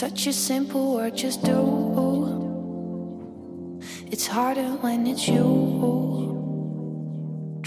such a simple word, just do. It's harder when it's you.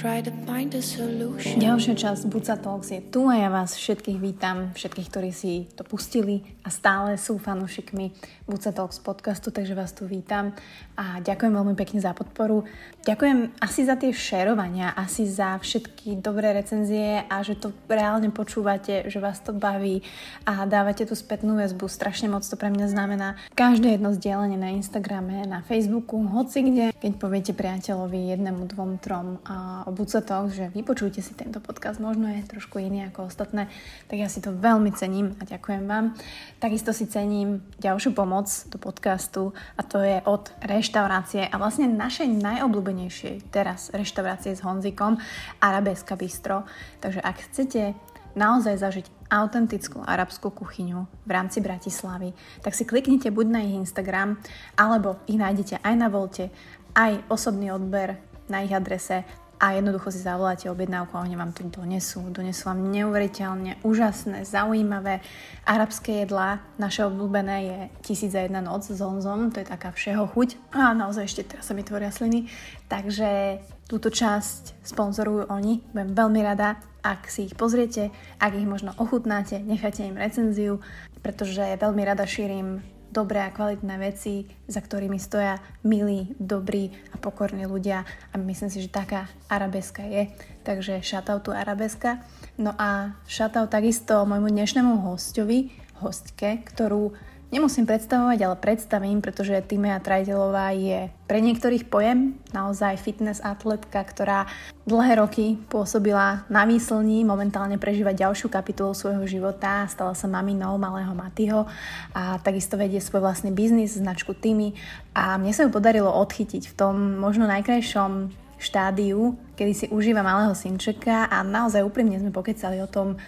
Ďalšia časť Buca Talks je tu a ja vás všetkých vítam, všetkých, ktorí si to pustili a stále sú fanúšikmi Buca Talks podcastu, takže vás tu vítam a ďakujem veľmi pekne za podporu. Ďakujem asi za tie šerovania, asi za všetky dobré recenzie a že to reálne počúvate, že vás to baví a dávate tú spätnú väzbu. Strašne moc to pre mňa znamená. Každé jedno zdieľanie na Instagrame, na Facebooku, hoci kde, keď poviete priateľovi jednému, dvom, trom a Buca Talk, že vypočujte si tento podcast, možno je trošku iný ako ostatné, tak ja si to veľmi cením a ďakujem vám. Takisto si cením ďalšiu pomoc do podcastu a to je od reštaurácie a vlastne našej najobľúbenejšej teraz reštaurácie s Honzikom Arabeska Bistro. Takže ak chcete naozaj zažiť autentickú arabskú kuchyňu v rámci Bratislavy, tak si kliknite buď na ich Instagram, alebo ich nájdete aj na Volte, aj osobný odber na ich adrese a jednoducho si zavoláte objednávku a oni vám to donesú. Donesú vám neuveriteľne úžasné, zaujímavé arabské jedlá. Naše obľúbené je Tisíc za jedna noc s Honzom, to je taká všeho chuť. A naozaj ešte teraz sa mi tvoria sliny. Takže túto časť sponzorujú oni. Budem veľmi rada, ak si ich pozriete, ak ich možno ochutnáte, necháte im recenziu, pretože veľmi rada šírim dobré a kvalitné veci, za ktorými stoja milí, dobrí a pokorní ľudia a myslím si, že taká arabeska je. Takže shoutout tu arabeska. No a shoutout takisto môjmu dnešnému hostovi, hostke, ktorú Nemusím predstavovať, ale predstavím, pretože Týmea Trajdelová je pre niektorých pojem naozaj fitness atletka, ktorá dlhé roky pôsobila na výslní, momentálne prežíva ďalšiu kapitolu svojho života, stala sa maminou malého Matyho a takisto vedie svoj vlastný biznis, značku Týmy a mne sa ju podarilo odchytiť v tom možno najkrajšom štádiu, kedy si užíva malého synčeka a naozaj úprimne sme pokecali o tom,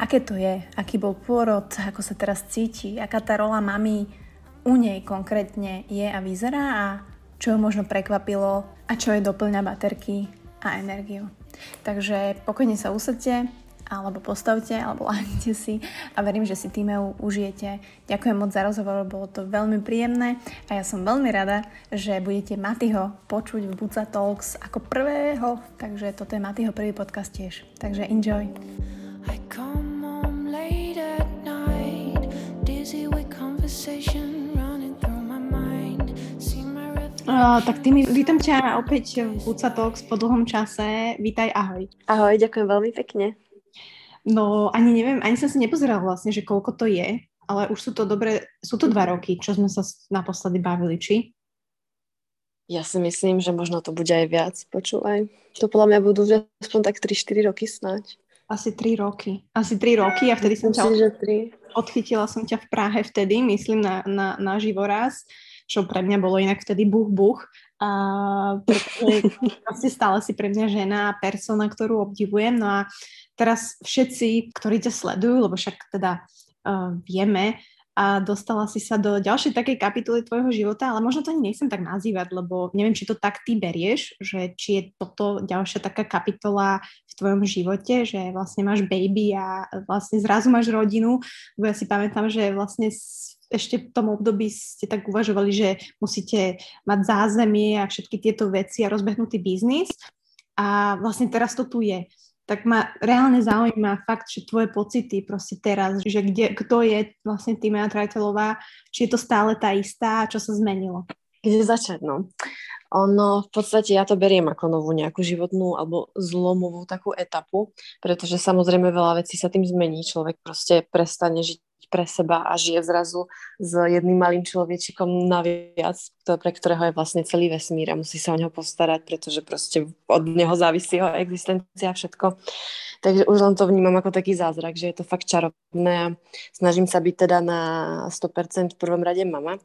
aké to je, aký bol pôrod, ako sa teraz cíti, aká tá rola mami u nej konkrétne je a vyzerá a čo ju možno prekvapilo a čo jej doplňa baterky a energiu. Takže pokojne sa usadte, alebo postavte, alebo láhnite si a verím, že si týmeu užijete. Ďakujem moc za rozhovor, bolo to veľmi príjemné a ja som veľmi rada, že budete Matyho počuť v Buca Talks ako prvého, takže toto je Matyho prvý podcast tiež. Takže enjoy! I come Uh, tak tými vítam ťa opäť v Buca Talks po dlhom čase. Vítaj, ahoj. Ahoj, ďakujem veľmi pekne. No ani neviem, ani som si nepozerala vlastne, že koľko to je, ale už sú to dobre, sú to dva roky, čo sme sa naposledy bavili, či? Ja si myslím, že možno to bude aj viac, počúvaj. To podľa mňa budú aspoň tak 3-4 roky snáď. Asi 3 roky. Asi 3 roky a vtedy som ťa... Že 3 odchytila som ťa v Prahe vtedy, myslím na, na, na živoraz, čo pre mňa bolo inak vtedy buch buch. A pretože stále si pre mňa žena a persona, ktorú obdivujem. No a teraz všetci, ktorí ťa sledujú, lebo však teda uh, vieme, a dostala si sa do ďalšej takej kapitoly tvojho života, ale možno to ani nechcem tak nazývať, lebo neviem, či to tak ty berieš, že či je toto ďalšia taká kapitola v tvojom živote, že vlastne máš baby a vlastne zrazu máš rodinu, lebo ja si pamätám, že vlastne ešte v tom období ste tak uvažovali, že musíte mať zázemie a všetky tieto veci a rozbehnutý biznis. A vlastne teraz to tu je tak ma reálne zaujíma fakt, že tvoje pocity proste teraz, že kde, kto je vlastne Týmea Trajtelová, či je to stále tá istá, čo sa zmenilo? Kde začať, no? Ono, v podstate ja to beriem ako novú nejakú životnú alebo zlomovú takú etapu, pretože samozrejme veľa vecí sa tým zmení. Človek proste prestane žiť pre seba a žije zrazu s jedným malým človečikom naviac, pre ktorého je vlastne celý vesmír a musí sa o neho postarať, pretože proste od neho závisí jeho existencia a všetko. Takže už len to vnímam ako taký zázrak, že je to fakt čarovné a snažím sa byť teda na 100% v prvom rade mama.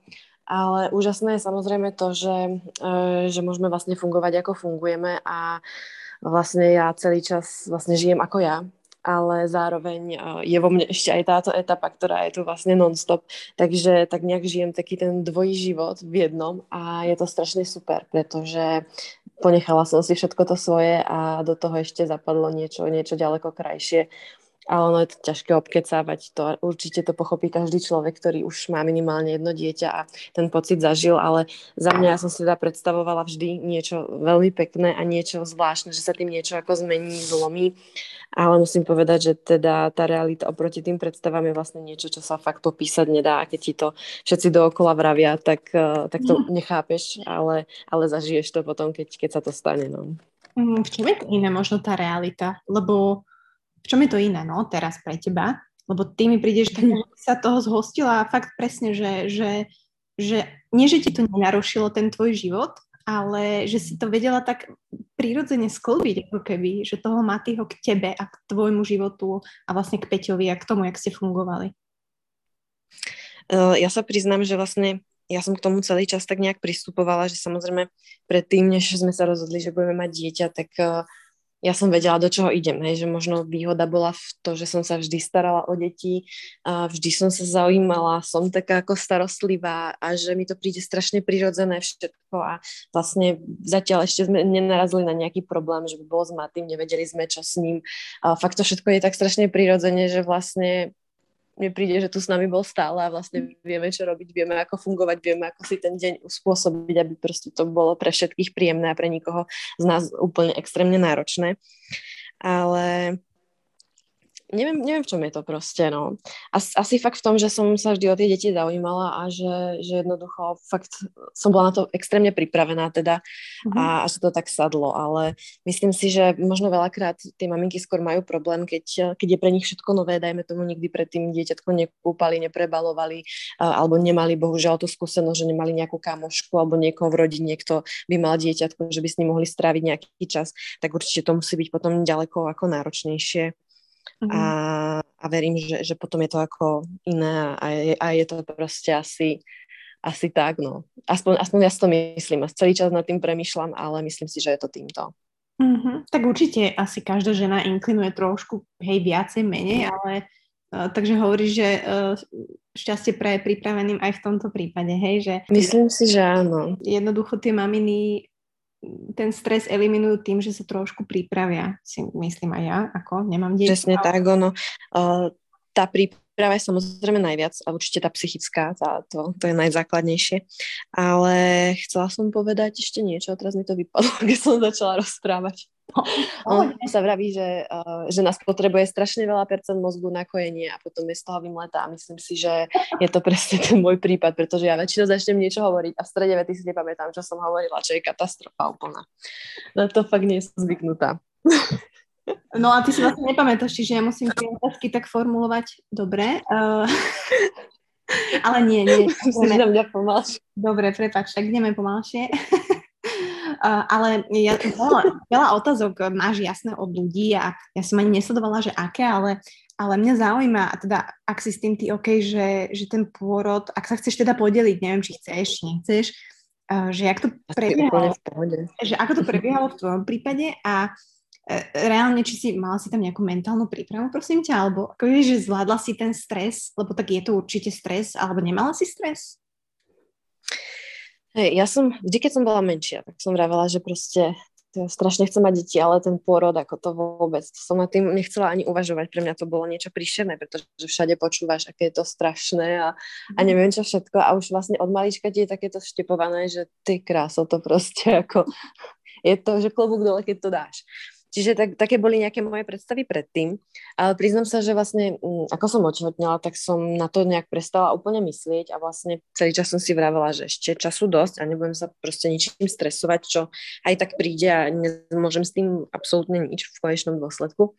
Ale úžasné je samozrejme to, že, e, že môžeme vlastne fungovať ako fungujeme a vlastne ja celý čas vlastne žijem ako ja ale zároveň eh, je vo mne ešte aj táto etapa, ktorá je tu vlastne non-stop. Takže tak nejak žijem taký ten dvojí život v jednom a je to strašne super, pretože ponechala som si všetko to svoje a do toho ešte zapadlo niečo, niečo ďaleko krajšie ale ono je to ťažké obkecávať to. Určite to pochopí každý človek, ktorý už má minimálne jedno dieťa a ten pocit zažil, ale za mňa ja som si teda predstavovala vždy niečo veľmi pekné a niečo zvláštne, že sa tým niečo ako zmení, zlomí. Ale musím povedať, že teda tá realita oproti tým predstavám je vlastne niečo, čo sa fakt popísať nedá a keď ti to všetci dookola vravia, tak, eh, tak to nechápeš, ale, ale zažiješ to potom, keď, keď sa to stane. No. Mm, v čom je to iné možno tá realita? Lebo v čom je to iné, no, teraz pre teba? Lebo ty mi prídeš tak, že sa toho zhostila a fakt presne, že, že, že nie, že ti to nenarušilo ten tvoj život, ale že si to vedela tak prirodzene sklbiť, ako keby, že toho Matýho k tebe a k tvojmu životu a vlastne k Peťovi a k tomu, jak ste fungovali. Ja sa priznám, že vlastne ja som k tomu celý čas tak nejak pristupovala, že samozrejme predtým, než sme sa rozhodli, že budeme mať dieťa, tak uh, ja som vedela, do čoho idem, hej, že možno výhoda bola v to, že som sa vždy starala o deti, a vždy som sa zaujímala, som taká ako starostlivá a že mi to príde strašne prirodzené všetko a vlastne zatiaľ ešte sme nenarazili na nejaký problém, že by bol s Matým, nevedeli sme, čo s ním. A fakt to všetko je tak strašne prirodzene, že vlastne mne príde, že tu s nami bol stále a vlastne vieme, čo robiť, vieme, ako fungovať, vieme, ako si ten deň uspôsobiť, aby proste to bolo pre všetkých príjemné a pre nikoho z nás úplne extrémne náročné. Ale neviem, neviem, v čom je to proste, no. As, asi fakt v tom, že som sa vždy o tie deti zaujímala a že, že jednoducho fakt som bola na to extrémne pripravená teda mm-hmm. a, a že to tak sadlo, ale myslím si, že možno veľakrát tie maminky skôr majú problém, keď, keď je pre nich všetko nové, dajme tomu nikdy predtým dieťatko nekúpali, neprebalovali alebo nemali bohužiaľ tú skúsenosť, že nemali nejakú kamošku alebo niekoho v rodine, kto by mal dieťatko, že by s ním mohli stráviť nejaký čas, tak určite to musí byť potom ďaleko ako náročnejšie. Mm-hmm. A, a verím, že, že potom je to ako iné a je, a je to proste asi, asi tak, no. Aspoň, aspoň ja si to myslím a celý čas nad tým premyšľam, ale myslím si, že je to týmto. Mm-hmm. Tak určite asi každá žena inklinuje trošku, hej, viacej, menej, ale uh, takže hovoríš, že uh, šťastie pre pripraveným aj v tomto prípade, hej, že... Myslím si, že áno. Jednoducho tie maminy ten stres eliminujú tým, že sa trošku pripravia, si myslím aj ja, ako nemám dieťa. Presne tak, ono. Uh, tá príprava je samozrejme najviac a určite tá psychická, tá, to, to je najzákladnejšie. Ale chcela som povedať ešte niečo, teraz mi to vypadlo, keď som začala rozprávať. On sa vraví, že, uh, že nás potrebuje strašne veľa percent mozgu na kojenie a potom je z toho vymletá. A myslím si, že je to presne ten môj prípad, pretože ja väčšinou začnem niečo hovoriť a v strede vety si nepamätám, čo som hovorila, čo je katastrofa úplná. Na to fakt nie som zvyknutá. No a ty si vlastne nepamätáš, čiže ja musím tie otázky tak formulovať dobre. Uh, ale nie, nie. Musíš na mňa pomalšie. Dobre, prepač, tak ideme pomalšie. Ale ja, veľa, veľa otázok máš jasné od ľudí a ja som ani nesledovala, že aké, ale, ale mňa zaujíma, a teda ak si s tým ty OK, že, že ten pôrod, ak sa chceš teda podeliť, neviem, či chceš, nechceš, uh, že jak to prebiehalo, že ako to prebiehalo v tvojom prípade a uh, reálne, či si mala si tam nejakú mentálnu prípravu, prosím ťa, alebo ako vieš, že zvládla si ten stres, lebo tak je to určite stres, alebo nemala si stres? Hej, ja som, vždy keď som bola menšia, tak som vravela, že proste ja strašne chcem mať deti, ale ten pôrod, ako to vôbec, to som na tým nechcela ani uvažovať, pre mňa to bolo niečo príšerné, pretože všade počúvaš, aké je to strašné a, a mhm. neviem čo všetko a už vlastne od malička ti je takéto štepované, že ty kráso, to proste ako je to, že klobúk dole, keď to dáš. Čiže tak, také boli nejaké moje predstavy predtým, ale priznám sa, že vlastne mm, ako som otehotnela, tak som na to nejak prestala úplne myslieť a vlastne celý čas som si vravela, že ešte času dosť a nebudem sa proste ničím stresovať, čo aj tak príde a nemôžem s tým absolútne nič v konečnom dôsledku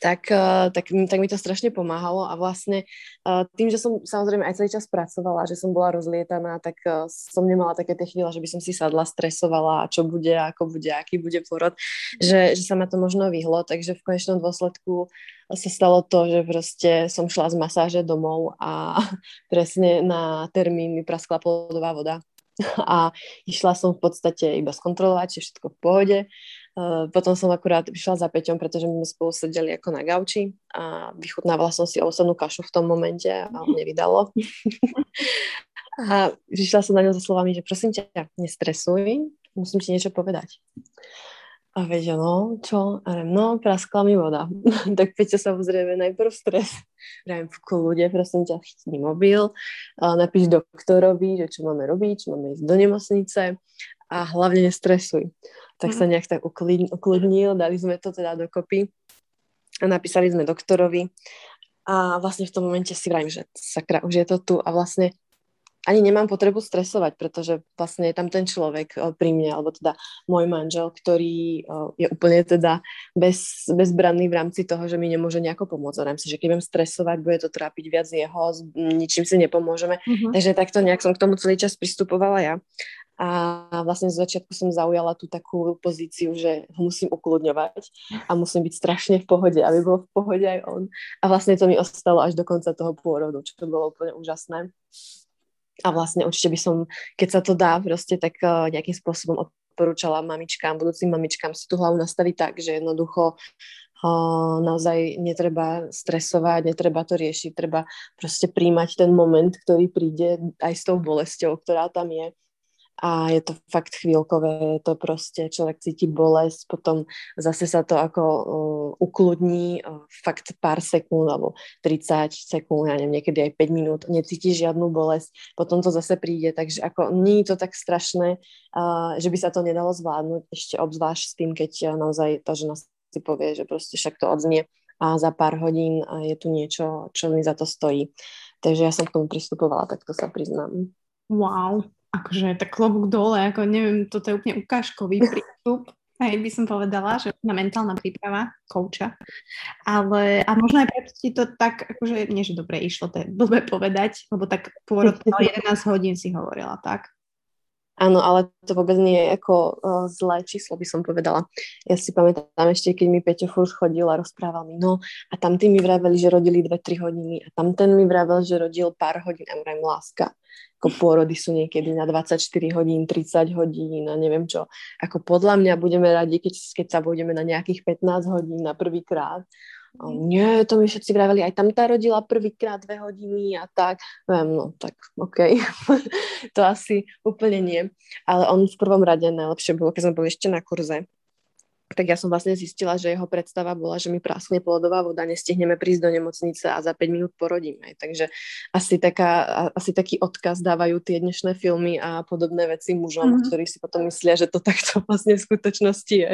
tak, eh, tak, tak mi to strašne pomáhalo a vlastne eh, tým, že som samozrejme aj celý čas pracovala, že som bola rozlietaná, tak eh, som nemala také tie chvíle, že by som si sadla, stresovala, čo bude, ako bude, aký bude porod, že, že sa ma to možno vyhlo, takže v konečnom dôsledku sa stalo to, že proste som šla z masáže domov a presne na termín mi praskla plodová voda. A išla som v podstate iba skontrolovať, či všetko v pohode Uh, potom som akurát vyšla za Peťom, pretože my sme spolu sedeli ako na gauči a vychutnávala som si ovsenú kašu v tom momente a on nevydalo. a vyšla som na ňo so slovami, že prosím ťa, nestresuj, musím ti niečo povedať. A Peťo, no, čo? A neviem, no, praskla mi voda. tak Peťo samozrejme najprv stres. Vravím, v kľude, prosím ťa, chytni mobil, napíš doktorovi, že čo máme robiť, čo máme ísť do nemocnice a hlavne nestresuj. Tak mm. sa nejak tak ukludnil, dali sme to teda dokopy a napísali sme doktorovi a vlastne v tom momente si vravím, že sakra, už je to tu a vlastne ani nemám potrebu stresovať, pretože vlastne je tam ten človek eh, pri mne, alebo teda môj manžel, ktorý eh, je úplne teda bez, bezbranný v rámci toho, že mi nemôže nejako pomôcť. Viem si, že keď budem stresovať, bude to trápiť viac jeho, ničím si nepomôžeme. Uh-huh. Takže takto nejak som k tomu celý čas pristupovala ja. A vlastne z začiatku som zaujala tú takú pozíciu, že ho musím ukludňovať a musím byť strašne v pohode, aby bol v pohode aj on. A vlastne to mi ostalo až do konca toho pôrodu, čo to bolo úplne úžasné. A vlastne určite by som, keď sa to dá, proste tak uh, nejakým spôsobom odporúčala mamičkám, budúcim mamičkám si tú hlavu nastaviť tak, že jednoducho uh, naozaj netreba stresovať, netreba to riešiť, treba proste príjmať ten moment, ktorý príde aj s tou bolesťou, ktorá tam je a je to fakt chvíľkové, je to proste, človek cíti bolesť, potom zase sa to ako uh, ukludní uh, fakt pár sekúnd alebo 30 sekúnd, ja neviem, niekedy aj 5 minút, necíti žiadnu bolesť, potom to zase príde, takže ako nie je to tak strašné, uh, že by sa to nedalo zvládnuť, ešte obzvlášť s tým, keď uh, naozaj tá žena si povie, že proste však to odznie a za pár hodín je tu niečo, čo mi za to stojí. Takže ja som k tomu pristupovala, tak to sa priznám. Wow, akože tak klobúk dole, ako neviem, toto je úplne ukážkový prístup. Hej, by som povedala, že na mentálna príprava kouča. Ale, a možno aj preto ti to tak, akože, nie že dobre išlo, to je blbé povedať, lebo tak pôrod 11 hodín si hovorila, tak? Áno, ale to vôbec nie je ako uh, zlé číslo, by som povedala. Ja si pamätám ešte, keď mi Peťo furt chodil a rozprával mi, no a tam tí mi vraveli, že rodili 2-3 hodiny a tam ten mi vravel, že rodil pár hodín a vrajím láska. Ako pôrody sú niekedy na 24 hodín, 30 hodín a neviem čo. Ako podľa mňa budeme radi, keď, keď sa budeme na nejakých 15 hodín na prvýkrát a nie, to mi všetci vraveli, aj tam tá rodila prvýkrát dve hodiny a tak. Viem, no tak, OK. to asi úplne nie. Ale on v prvom rade najlepšie bolo, keď sme boli ešte na kurze, tak ja som vlastne zistila, že jeho predstava bola, že mi praskne plodová voda, nestihneme prísť do nemocnice a za 5 minút porodíme. Takže asi, taká, asi taký odkaz dávajú tie dnešné filmy a podobné veci mužom, mm-hmm. ktorí si potom myslia, že to takto vlastne v skutočnosti je.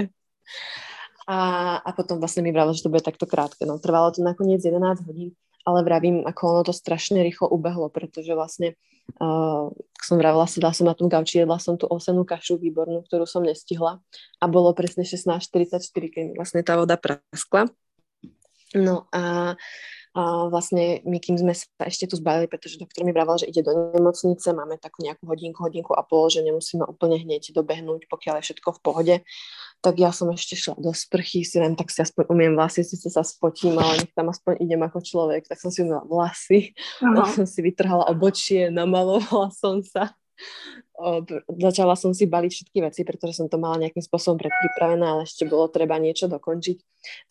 A, a potom vlastne mi vravil, že to bude takto krátke. No, trvalo to nakoniec 11 hodín, ale vravím, ako ono to strašne rýchlo ubehlo, pretože vlastne, uh, som vravila, sedla som na tom gauči, jedla som tú osenú kašu výbornú, ktorú som nestihla a bolo presne 16.44, keď vlastne tá voda praskla. No a a vlastne my, kým sme sa ešte tu zbavili, pretože doktor mi vravel, že ide do nemocnice, máme takú nejakú hodinku, hodinku a pol, že nemusíme úplne hneď dobehnúť, pokiaľ je všetko v pohode, tak ja som ešte šla do sprchy, si len tak si aspoň umiem vlasy, si sa spotím, ale nech tam aspoň idem ako človek, tak som si umela vlasy, tak som si vytrhala obočie, namalovala som sa začala som si baliť všetky veci, pretože som to mala nejakým spôsobom predpripravené, ale ešte bolo treba niečo dokončiť.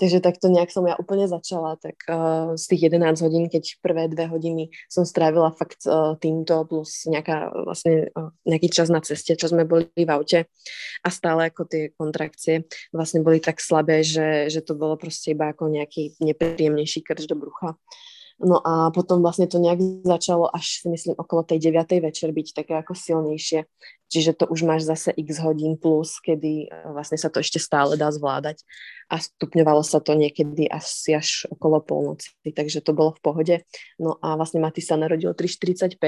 Takže takto nejak som ja úplne začala, tak uh, z tých 11 hodín, keď prvé dve hodiny som strávila fakt uh, týmto plus nejaká, vlastne, uh, nejaký čas na ceste, čo sme boli v aute a stále ako tie kontrakcie vlastne boli tak slabé, že, že to bolo proste iba ako nejaký nepríjemnejší krč do brucha. No a potom vlastne to nejak začalo až myslím okolo tej 9. večer byť také ako silnejšie. Čiže to už máš zase x hodín plus, kedy e, vlastne sa to ešte stále dá zvládať. A stupňovalo sa to niekedy asi až okolo polnoci, takže to bolo v pohode. No a vlastne Maty sa narodil 3.45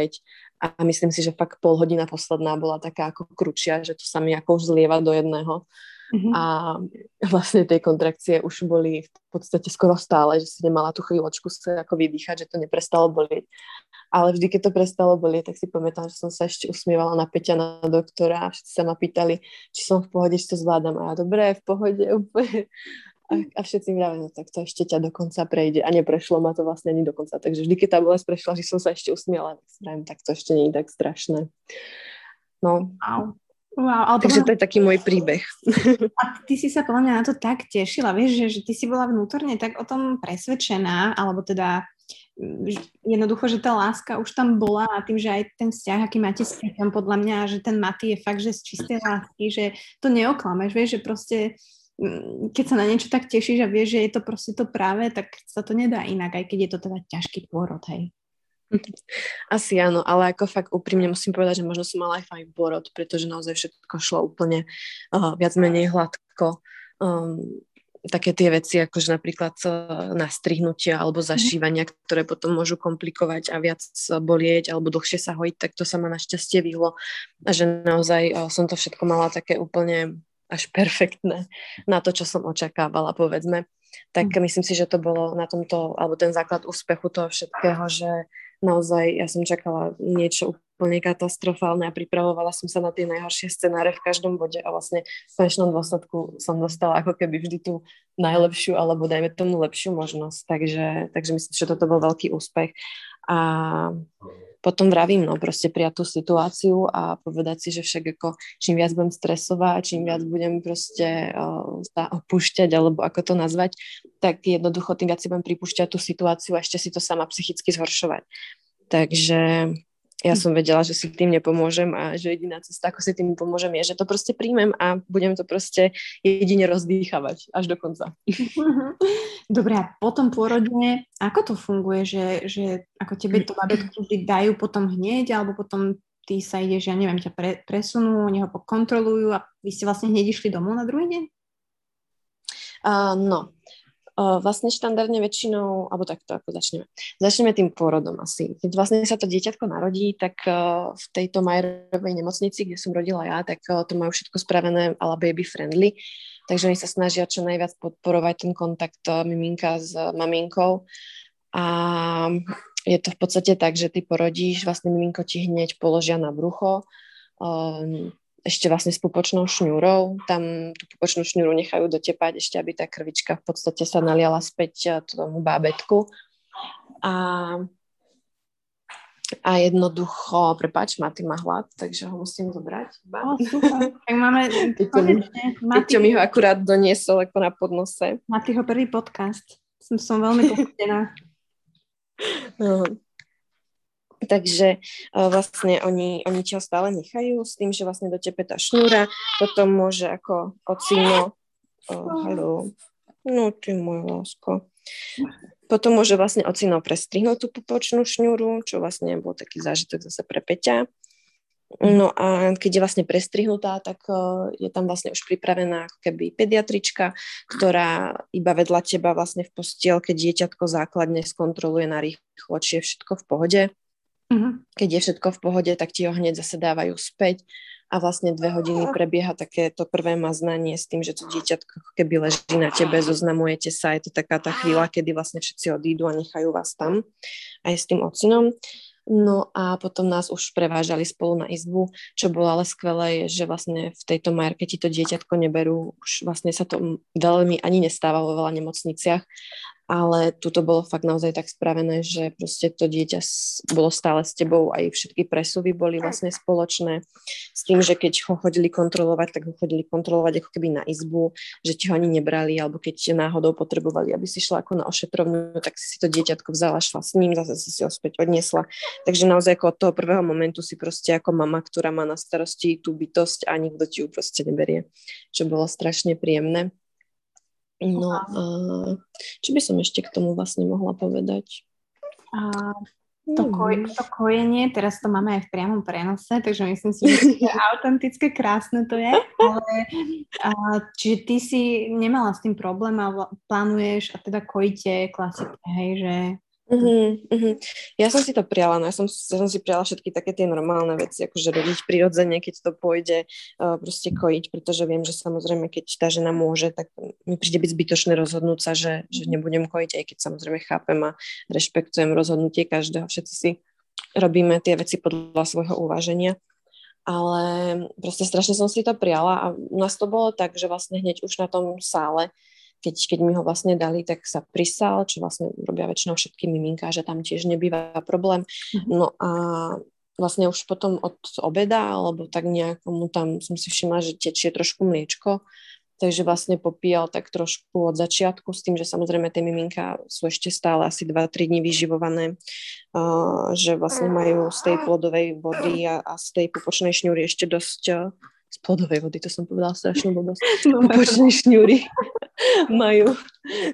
a myslím si, že fakt pol hodina posledná bola taká ako kručia, že to sa mi ako už zlieva do jedného. Mm-hmm. A vlastne tie kontrakcie už boli v podstate skoro stále, že si nemala tú chvíľočku sa ako vydýchať, že to neprestalo bolieť. Ale vždy, keď to prestalo bolieť, tak si pamätám, že som sa ešte usmievala na Peťa na doktora a všetci sa ma pýtali, či som v pohode, či to zvládam. A ja, dobre, v pohode, úplne. A, a všetci mi no tak to ešte ťa dokonca prejde. A neprešlo ma to vlastne ani dokonca. Takže vždy, keď tá bolesť prešla, že som sa ešte usmiala, tak tak to ešte nie je tak strašné. No. Wow. Wow, ale Takže to je taký môj príbeh. A ty si sa podľa mňa na to tak tešila, vieš, že, že ty si bola vnútorne tak o tom presvedčená, alebo teda mm, jednoducho, že tá láska už tam bola a tým, že aj ten vzťah, aký máte s Peťom, podľa mňa, že ten Maty je fakt, že z čistej lásky, že to neoklameš, vieš, že proste mm, keď sa na niečo tak tešíš a vieš, že je to proste to práve, tak sa to nedá inak, aj keď je to teda ťažký pôrod, hej. Asi áno, ale ako fakt úprimne musím povedať, že možno som mala aj fajn pôrod, pretože naozaj všetko šlo úplne uh, viac menej hladko. Um, také tie veci, ako že napríklad uh, nastrihnutia alebo mhm. zašívania, ktoré potom môžu komplikovať a viac bolieť alebo dlhšie sa hojiť, tak to sa ma našťastie vyhlo a že naozaj som to všetko mala také úplne až perfektné na to, čo som očakávala, povedzme. Tak mm. myslím si, že to bolo na tomto, alebo ten základ úspechu toho všetkého, že naozaj ja som čakala niečo úplne katastrofálne a pripravovala som sa na tie najhoršie scenáre v každom bode a vlastne v konečnom dôsledku som dostala ako keby vždy tú najlepšiu alebo dajme tomu lepšiu možnosť. Takže, takže myslím, že toto bol veľký úspech. A potom vravím, no proste prijať tú situáciu a povedať si, že však ako čím viac budem stresovať, čím viac budem proste uh, sa opúšťať, alebo ako to nazvať, tak jednoducho tým viac si budem pripúšťať tú situáciu a ešte si to sama psychicky zhoršovať. Takže ja som vedela, že si tým nepomôžem a že jediná cesta, ako si tým pomôžem, je, že to proste príjmem a budem to proste jedine rozdýchavať až do konca. Dobre, a potom pôrodne, ako to funguje, že, že ako tebe to babetku vždy dajú potom hneď, alebo potom ty sa ideš, ja neviem, ťa pre, presunú, oni ho pokontrolujú a vy ste vlastne hneď išli domov na druhý deň? Uh, no, vlastne štandardne väčšinou, alebo takto ako začneme. Začneme tým pôrodom asi. Keď vlastne sa to dieťatko narodí, tak v tejto Majerovej nemocnici, kde som rodila ja, tak to majú všetko spravené ale baby friendly. Takže oni sa snažia čo najviac podporovať ten kontakt miminka s maminkou. A je to v podstate tak, že ty porodíš, vlastne miminko ti hneď položia na brucho, ešte vlastne s pupočnou šňúrou. Tam tú pupočnú šňúru nechajú dotepať ešte, aby tá krvička v podstate sa naliala späť eh, tomu bábetku. A, a jednoducho, prepáč, Maty má hlad, takže ho musím zobrať. Super. Tak máme Peťo mi ho akurát doniesol ako na podnose. Matyho prvý podcast. Som, som veľmi pochodená. No. Takže uh, vlastne oni, oni ho stále nechajú s tým, že vlastne do tebe tá šnúra potom môže ako ocino, uh, haló, no ty môj lásko, potom môže vlastne ocino prestrihnúť tú pupočnú šnúru, čo vlastne bol taký zážitok zase pre Peťa. No a keď je vlastne prestrihnutá, tak uh, je tam vlastne už pripravená ako keby pediatrička, ktorá iba vedľa teba vlastne v postielke dieťatko základne skontroluje na rýchlo, či je všetko v pohode. Uh-huh. Keď je všetko v pohode, tak ti ho hneď zase dávajú späť a vlastne dve hodiny prebieha takéto prvé maznanie s tým, že to dieťatko keby leží na tebe, zoznamujete sa, je to taká tá chvíľa, kedy vlastne všetci odídu a nechajú vás tam aj s tým ocinom. No a potom nás už prevážali spolu na izbu, čo bolo ale skvelé, je, že vlastne v tejto Majerke ti to dieťatko neberú, už vlastne sa to veľmi ani nestáva vo veľa nemocniciach ale tu to bolo fakt naozaj tak spravené, že proste to dieťa bolo stále s tebou, aj všetky presuvy boli vlastne spoločné, s tým, že keď ho chodili kontrolovať, tak ho chodili kontrolovať ako keby na izbu, že ti ho ani nebrali, alebo keď náhodou potrebovali, aby si šla ako na ošetrovňu, tak si to dieťatko vzala, šla s ním, zase si si ho späť odniesla. Takže naozaj ako od toho prvého momentu si proste ako mama, ktorá má na starosti tú bytosť a nikto ti ju proste neberie, čo bolo strašne príjemné. No a čo by som ešte k tomu vlastne mohla povedať? A to, koj, to kojenie, teraz to máme aj v priamom prenose, takže myslím si, že autentické, krásne to je. Ale, a, čiže ty si nemala s tým problém a plánuješ a teda kojíte klasické, hej, že Uh-huh, uh-huh. Ja som si to prijala, no ja som, ja som si prijala všetky také tie normálne veci, akože rodiť prirodzene, keď to pôjde uh, proste kojiť, pretože viem, že samozrejme, keď tá žena môže, tak mi príde byť zbytočné rozhodnúť sa, že, že mhm. nebudem kojiť, aj keď samozrejme chápem a rešpektujem rozhodnutie každého, všetci si robíme tie veci podľa svojho uváženia. Ale proste strašne som si to prijala a u nás to bolo tak, že vlastne hneď už na tom sále keď, keď mi ho vlastne dali, tak sa prisal, čo vlastne robia väčšinou všetky miminka, že tam tiež nebýva problém. Mm-hmm. No a vlastne už potom od obeda, alebo tak nejakomu tam som si všimla, že tečie trošku mliečko, takže vlastne popíjal tak trošku od začiatku s tým, že samozrejme tie miminka sú ešte stále asi 2-3 dní vyživované, že vlastne majú z tej plodovej vody a, a z tej pupočnej šňúry ešte dosť z plodovej vody, to som povedala strašnú blbosť, no, pupočné šňúry majú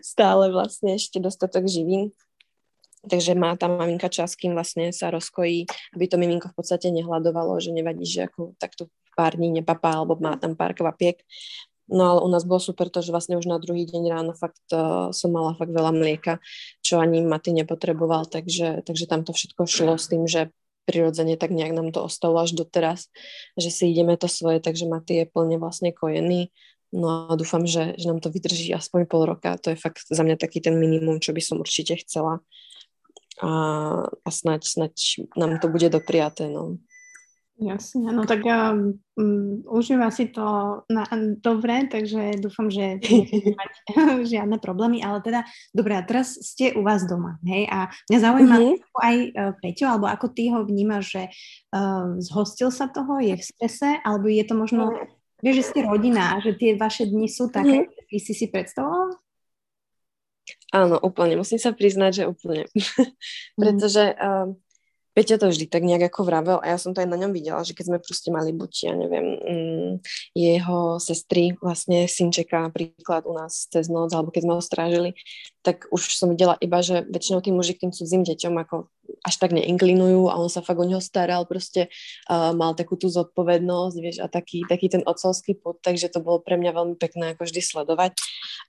stále vlastne ešte dostatok živín. Takže má tam maminka čas, kým vlastne sa rozkojí, aby to miminko v podstate nehľadovalo, že nevadí, že ako takto pár dní nepapá, alebo má tam pár kvapiek. No ale u nás bolo super to, že vlastne už na druhý deň ráno fakt uh, som mala fakt veľa mlieka, čo ani Maty nepotreboval, takže, takže tam to všetko šlo s tým, že prirodzene tak nejak nám to ostalo až doteraz, že si ideme to svoje, takže Maty je plne vlastne kojený. No a dúfam, že, že nám to vydrží aspoň pol roka. To je fakt za mňa taký ten minimum, čo by som určite chcela. A, a snaď, snaď nám to bude dopriaté. No. Jasne, no tak ja um, užíva si to na, dobre, takže dúfam, že mať žiadne problémy, ale teda, dobre, a teraz ste u vás doma, hej, a mňa zaujíma mm-hmm. aj uh, Peťo, alebo ako ty ho vnímaš, že uh, zhostil sa toho, je v strese, alebo je to možno, mm-hmm. vieš, že ste rodina, že tie vaše dni sú také, mm-hmm. by si si predstavovala? Áno, úplne, musím sa priznať, že úplne, mm-hmm. pretože... Uh, Peťa to vždy tak nejak ako vravel a ja som to aj na ňom videla, že keď sme proste mali buď, ja neviem, mm, jeho sestry, vlastne synčeka napríklad u nás cez noc, alebo keď sme ho strážili, tak už som videla iba, že väčšinou tí muži k tým cudzím deťom ako až tak neinklinujú a on sa fakt o neho staral, proste uh, mal takú tú zodpovednosť, vieš, a taký, taký ten otcovský put, takže to bolo pre mňa veľmi pekné ako vždy sledovať.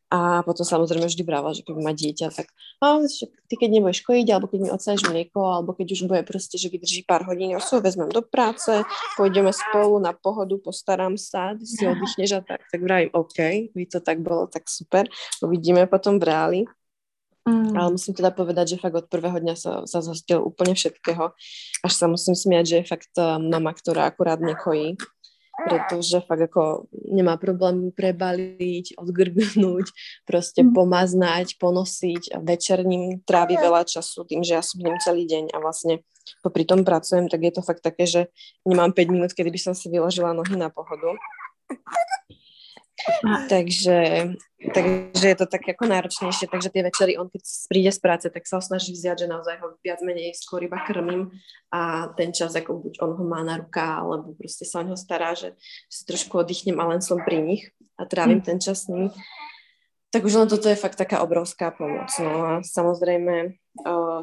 A potom samozrejme vždy brával, že keď má dieťa, tak a, ty keď nebudeš kojiť, alebo keď mi odsaješ mlieko, alebo keď už bude proste, že vydrží pár hodín, ja ho vezmem do práce, pôjdeme spolu na pohodu, postaram sa, ty si oddychneš a tak, tak vravím, OK, by to tak bolo, tak super, uvidíme potom v reáli. Mm. Ale musím teda povedať, že fakt od prvého dňa sa, sa zhostil úplne všetkého. Až sa musím smiať, že je fakt uh, mama, ktorá akurát nekojí, pretože fakt ako nemá problém prebaliť, odgrgnúť, proste mm. pomaznať, ponosiť a večerním trávi veľa času tým, že ja som ním celý deň a vlastne popri tom pracujem, tak je to fakt také, že nemám 5 minút, kedy by som si vyložila nohy na pohodu. Takže, takže je to tak ako náročnejšie, takže tie večery on keď príde z práce, tak sa ho snaží vziať, že naozaj ho viac menej skôr iba krmím a ten čas, ako buď on ho má na rukách, alebo proste sa o neho stará, že, si trošku oddychnem a len som pri nich a trávim mm. ten čas s nimi. Tak už len toto je fakt taká obrovská pomoc. No a samozrejme,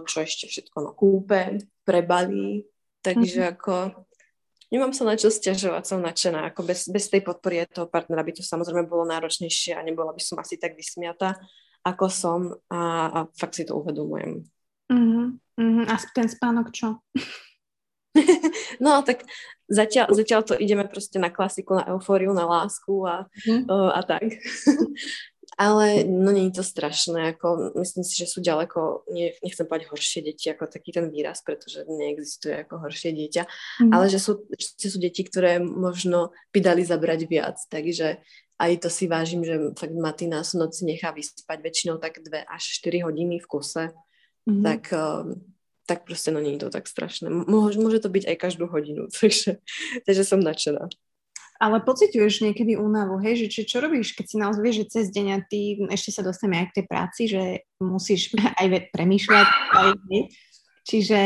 čo ešte všetko, no kúpe, prebalí, takže mm. ako Nemám sa na čo stiažovať, som nadšená. Ako bez, bez tej podpory toho partnera by to samozrejme bolo náročnejšie a nebola by som asi tak vysmiata, ako som a, a fakt si to uvedomujem. Uh-huh, uh-huh. A ten spánok čo? no tak zatiaľ, zatiaľ to ideme proste na klasiku, na eufóriu, na lásku a, uh-huh. uh, a tak. Ale no nie je to strašné, ako myslím si, že sú ďaleko, nie, nechcem povedať horšie deti ako taký ten výraz, pretože neexistuje ako horšie dieťa, mm. ale že sú, že sú deti, ktoré možno by dali zabrať viac, takže aj to si vážim, že fakt Maty nás v noci nechá vyspať väčšinou tak 2 až 4 hodiny v kuse, mm. tak, um, tak proste no nie je to tak strašné. Môže, môže to byť aj každú hodinu, takže, takže som nadšená. Ale pociťuješ niekedy únavu, hej, že či, čo robíš, keď si naozaj vieš, že cez deň a ty ešte sa dostaneme aj k tej práci, že musíš aj premýšľať. Aj. Čiže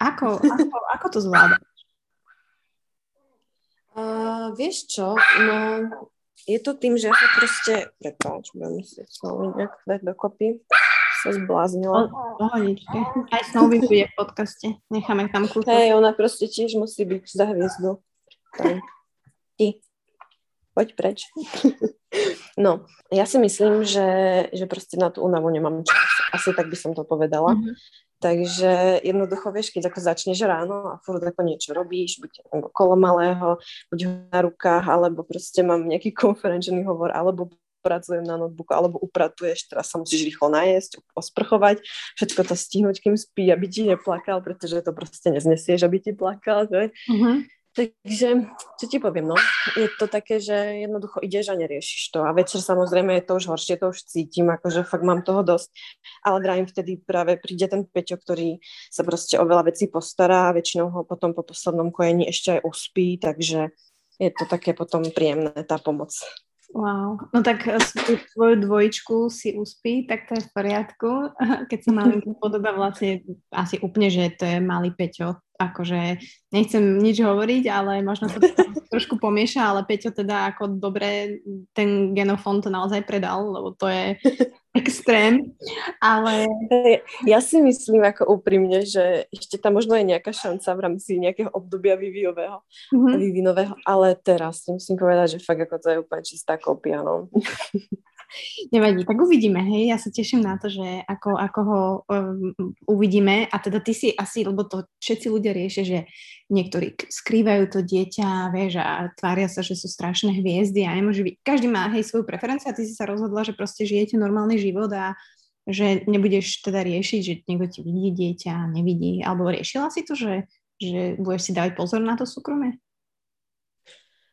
ako, ako, ako to zvládaš? Uh, vieš čo, no je to tým, že ja sa proste, prepáč, budem si nejak dať dokopy, sa zbláznila. Pohodičke. Aj Snowy bude v podcaste. Necháme tam kúsok. Hej, ona proste tiež musí byť za hviezdu. Tak ty, poď preč. no, ja si myslím, že, že proste na tú únavu nemám čas. Asi tak by som to povedala. Mm-hmm. Takže jednoducho, vieš, keď ako začneš ráno a furt ako niečo robíš, buď okolo malého, buď ho na rukách, alebo proste mám nejaký konferenčný hovor, alebo pracujem na notebooku, alebo upratuješ, teraz sa musíš rýchlo najesť, osprchovať, všetko to stihnúť, kým spí, aby ti neplakal, pretože to proste neznesieš, aby ti plakal, že? Mm-hmm. Takže, čo ti poviem, no, je to také, že jednoducho ideš a neriešiš to. A večer samozrejme je to už horšie, to už cítim, akože fakt mám toho dosť. Ale vrajím vtedy práve príde ten Peťo, ktorý sa proste o veľa vecí postará, väčšinou ho potom po poslednom kojení ešte aj uspí, takže je to také potom príjemné, tá pomoc. Wow, no tak eh, tvoju dvojičku si uspí, tak to je v poriadku. Keď sa malý podoba vlastne asi úplne, že to je malý Peťo, akože nechcem nič hovoriť, ale možno sa to trošku pomieša, ale Peťo teda ako dobre ten genofond naozaj predal, lebo to je extrém, ale... Ja si myslím ako úprimne, že ešte tam možno je nejaká šanca v rámci nejakého obdobia vývojového, mm-hmm. vývinového, ale teraz musím povedať, že fakt ako to je úplne čistá kopia, no. Nevadí, tak uvidíme, hej, ja sa teším na to, že ako, ako ho um, uvidíme. A teda ty si asi, lebo to všetci ľudia riešia, že niektorí skrývajú to dieťa, vieš, a tvária sa, že sú strašné hviezdy a nemôže byť, každý má, hej, svoju preferenciu a ty si sa rozhodla, že proste žijete normálny život a že nebudeš teda riešiť, že niekto ti vidí dieťa, nevidí, alebo riešila si to, že, že budeš si dávať pozor na to súkromie?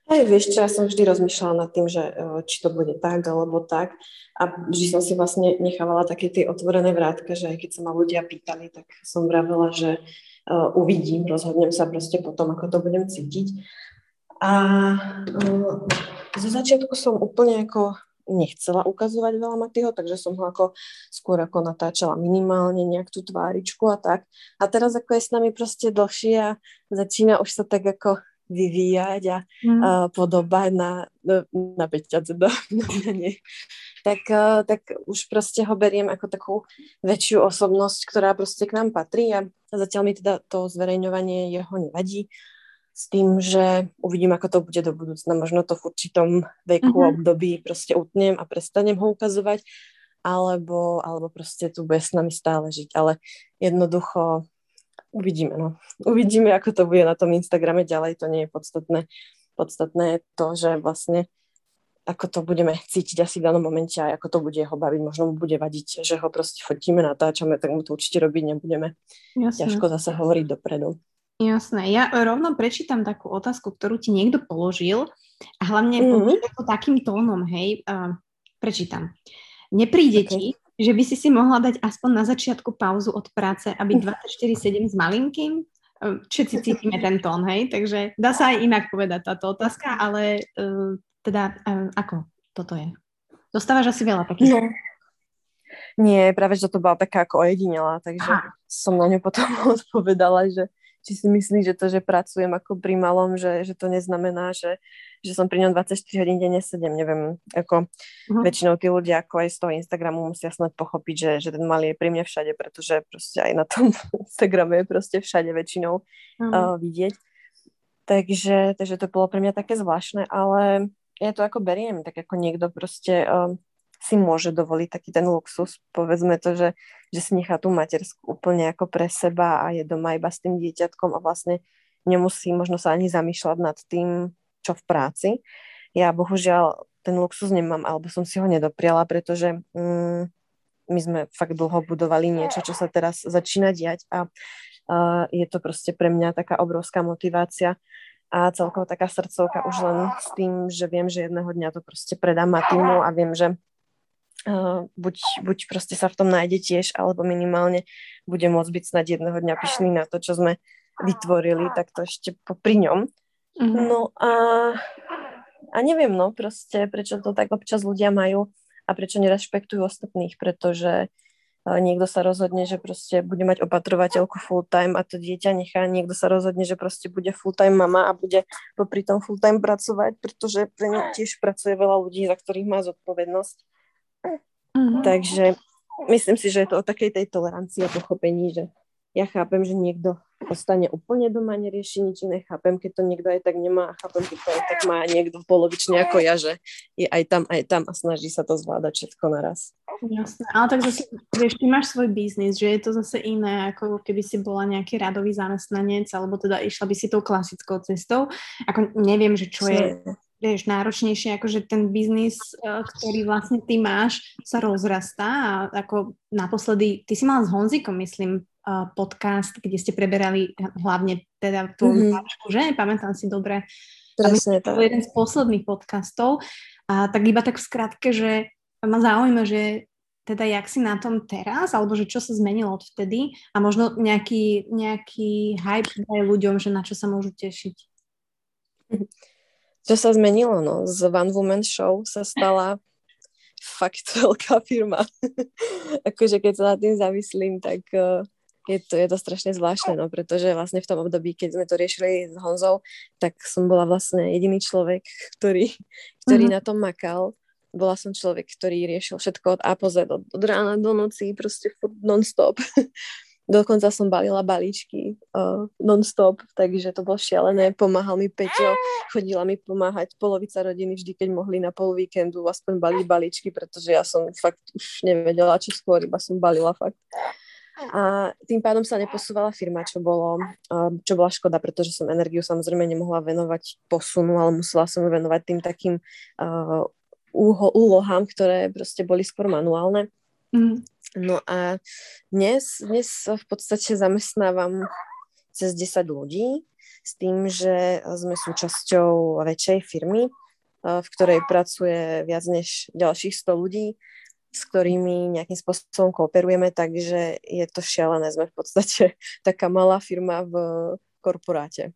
Hej, vieš čo, ja som vždy rozmýšľala nad tým, že e, či to bude tak alebo tak a vždy som si vlastne nechávala také tie otvorené vrátka, že aj keď sa ma ľudia pýtali, tak som vravela, že uh, uvidím, rozhodnem sa proste potom, ako to budem cítiť. A uh, zo začiatku som úplne ako nechcela ukazovať veľa Matyho, takže som ho ako skôr ako natáčala minimálne nejak tú tváričku a tak. A teraz ako je s nami proste dlhšie a začína už sa tak ako vyvíjať a mm. uh, podobať na, na peťace do na tak, uh, tak už proste ho beriem ako takú väčšiu osobnosť, ktorá proste k nám patrí a zatiaľ mi teda to zverejňovanie jeho nevadí s tým, že uvidím, ako to bude do budúcna. Možno to v určitom veku, mm-hmm. období proste utnem a prestanem ho ukazovať, alebo, alebo proste tu bude s nami stále žiť. Ale jednoducho uvidíme, no. Uvidíme, ako to bude na tom Instagrame ďalej, to nie je podstatné. Podstatné je to, že vlastne ako to budeme cítiť asi v danom momente a ako to bude ho baviť. Možno mu bude vadiť, že ho proste fotíme, natáčame, tak mu to určite robiť nebudeme. Jasné. Ťažko zase hovoriť dopredu. Jasné. Ja rovno prečítam takú otázku, ktorú ti niekto položil a hlavne mm-hmm. takým tónom, hej, uh, prečítam. Nepríde okay. ti, že by si si mohla dať aspoň na začiatku pauzu od práce a byť 24-7 s malinkým? Ehm, všetci cítime ten tón, hej? Takže dá sa aj inak povedať táto otázka, ale uh, teda uh, ako toto je? Dostávaš asi veľa takých. No. Nie, práve, že to bola taká ako ojedinela, takže Aha. som na ňu potom odpovedala, že či si myslí, že to, že pracujem ako pri malom, že, že to neznamená, že, že som pri ňom 24 hodín denne sedem, neviem, ako uh-huh. väčšinou tí ľudia ako aj z toho Instagramu musia snad pochopiť, že, že ten malý je pri mne všade, pretože proste aj na tom Instagrame je proste všade väčšinou uh-huh. uh, vidieť. Takže, takže to bolo pre mňa také zvláštne, ale ja to ako beriem, tak ako niekto proste uh, si môže dovoliť taký ten luxus, povedzme to, že, že si nechá tú matersku úplne ako pre seba a je doma iba s tým dieťatkom a vlastne nemusí možno sa ani zamýšľať nad tým, čo v práci. Ja bohužiaľ ten luxus nemám, alebo som si ho nedopriala, pretože mm, my sme fakt dlho budovali niečo, čo sa teraz začína diať a uh, je to proste pre mňa taká obrovská motivácia a celkovo taká srdcovka už len s tým, že viem, že jedného dňa to proste predám Matimu a viem, že Uh, buď, buď proste sa v tom nájde tiež, alebo minimálne bude môcť byť snad jedného dňa pyšný na to, čo sme vytvorili, tak to ešte popri ňom. Mm-hmm. No a, a neviem, no proste, prečo to tak občas ľudia majú a prečo nerešpektujú ostatných, pretože uh, niekto sa rozhodne, že proste bude mať opatrovateľku full time a to dieťa nechá, niekto sa rozhodne, že proste bude full time mama a bude popri tom full time pracovať, pretože pre ňu tiež pracuje veľa ľudí, za ktorých má zodpovednosť Mm-hmm. Takže myslím si, že je to o takej tej tolerancii a pochopení, že ja chápem, že niekto ostane úplne doma, nerieši nič iné, chápem, keď to niekto aj tak nemá a chápem, keď to aj tak má niekto polovične ako ja, že je aj tam, aj tam a snaží sa to zvládať všetko naraz. Jasné, ale tak zase, vieš, ty máš svoj biznis, že je to zase iné, ako keby si bola nejaký radový zamestnanec, alebo teda išla by si tou klasickou cestou. Ako neviem, že čo je vieš, náročnejšie, akože ten biznis, e, ktorý vlastne ty máš, sa rozrastá a ako naposledy, ty si mala s Honzikom, myslím, e, podcast, kde ste preberali hlavne teda tvoju mm-hmm. že? Pamätám si dobre. Presne to. jeden z posledných podcastov. A tak iba tak v skratke, že ma zaujíma, že teda jak si na tom teraz, alebo že čo sa zmenilo odvtedy a možno nejaký, nejaký hype aj ľuďom, že na čo sa môžu tešiť. Čo sa zmenilo, no? Z One Woman Show sa stala fakt veľká firma. akože keď sa nad tým zamyslím, tak uh, je to, je to strašne zvláštne, no, pretože vlastne v tom období, keď sme to riešili s Honzou, tak som bola vlastne jediný človek, ktorý, ktorý mm-hmm. na tom makal. Bola som človek, ktorý riešil všetko od A po Z, od, od rána do noci, proste non-stop. Dokonca som balila balíčky uh, non-stop, takže to bolo šialené. Pomáhal mi Peťo, chodila mi pomáhať polovica rodiny vždy, keď mohli na pol víkendu aspoň baliť balíčky, pretože ja som fakt už nevedela, čo skôr, iba som balila fakt. A tým pádom sa neposúvala firma, čo, bolo, čo bola škoda, pretože som energiu samozrejme nemohla venovať posunu, ale musela som venovať tým takým uh, úlohám, ktoré proste boli skôr manuálne. Mm. No a dnes, dnes v podstate zamestnávam cez 10 ľudí s tým, že sme súčasťou väčšej firmy, v ktorej pracuje viac než ďalších 100 ľudí s ktorými nejakým spôsobom kooperujeme, takže je to šialené. Sme v podstate taká malá firma v korporáte.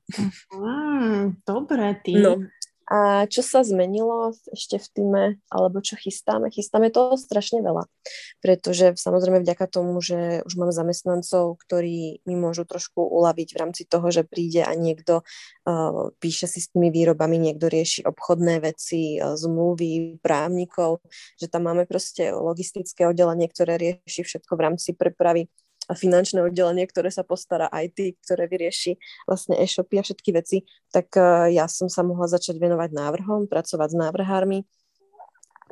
Mm, dobre, ty. No, a čo sa zmenilo ešte v týme, alebo čo chystáme? Chystáme toho strašne veľa, pretože samozrejme vďaka tomu, že už mám zamestnancov, ktorí mi môžu trošku uľaviť v rámci toho, že príde a niekto uh, píše si s tými výrobami, niekto rieši obchodné veci, uh, zmluvy, právnikov, že tam máme proste logistické oddelenie, ktoré rieši všetko v rámci prepravy a finančné oddelenie, ktoré sa postará IT, ktoré vyrieši vlastne e-shopy a všetky veci, tak uh, ja som sa mohla začať venovať návrhom, pracovať s návrhármi,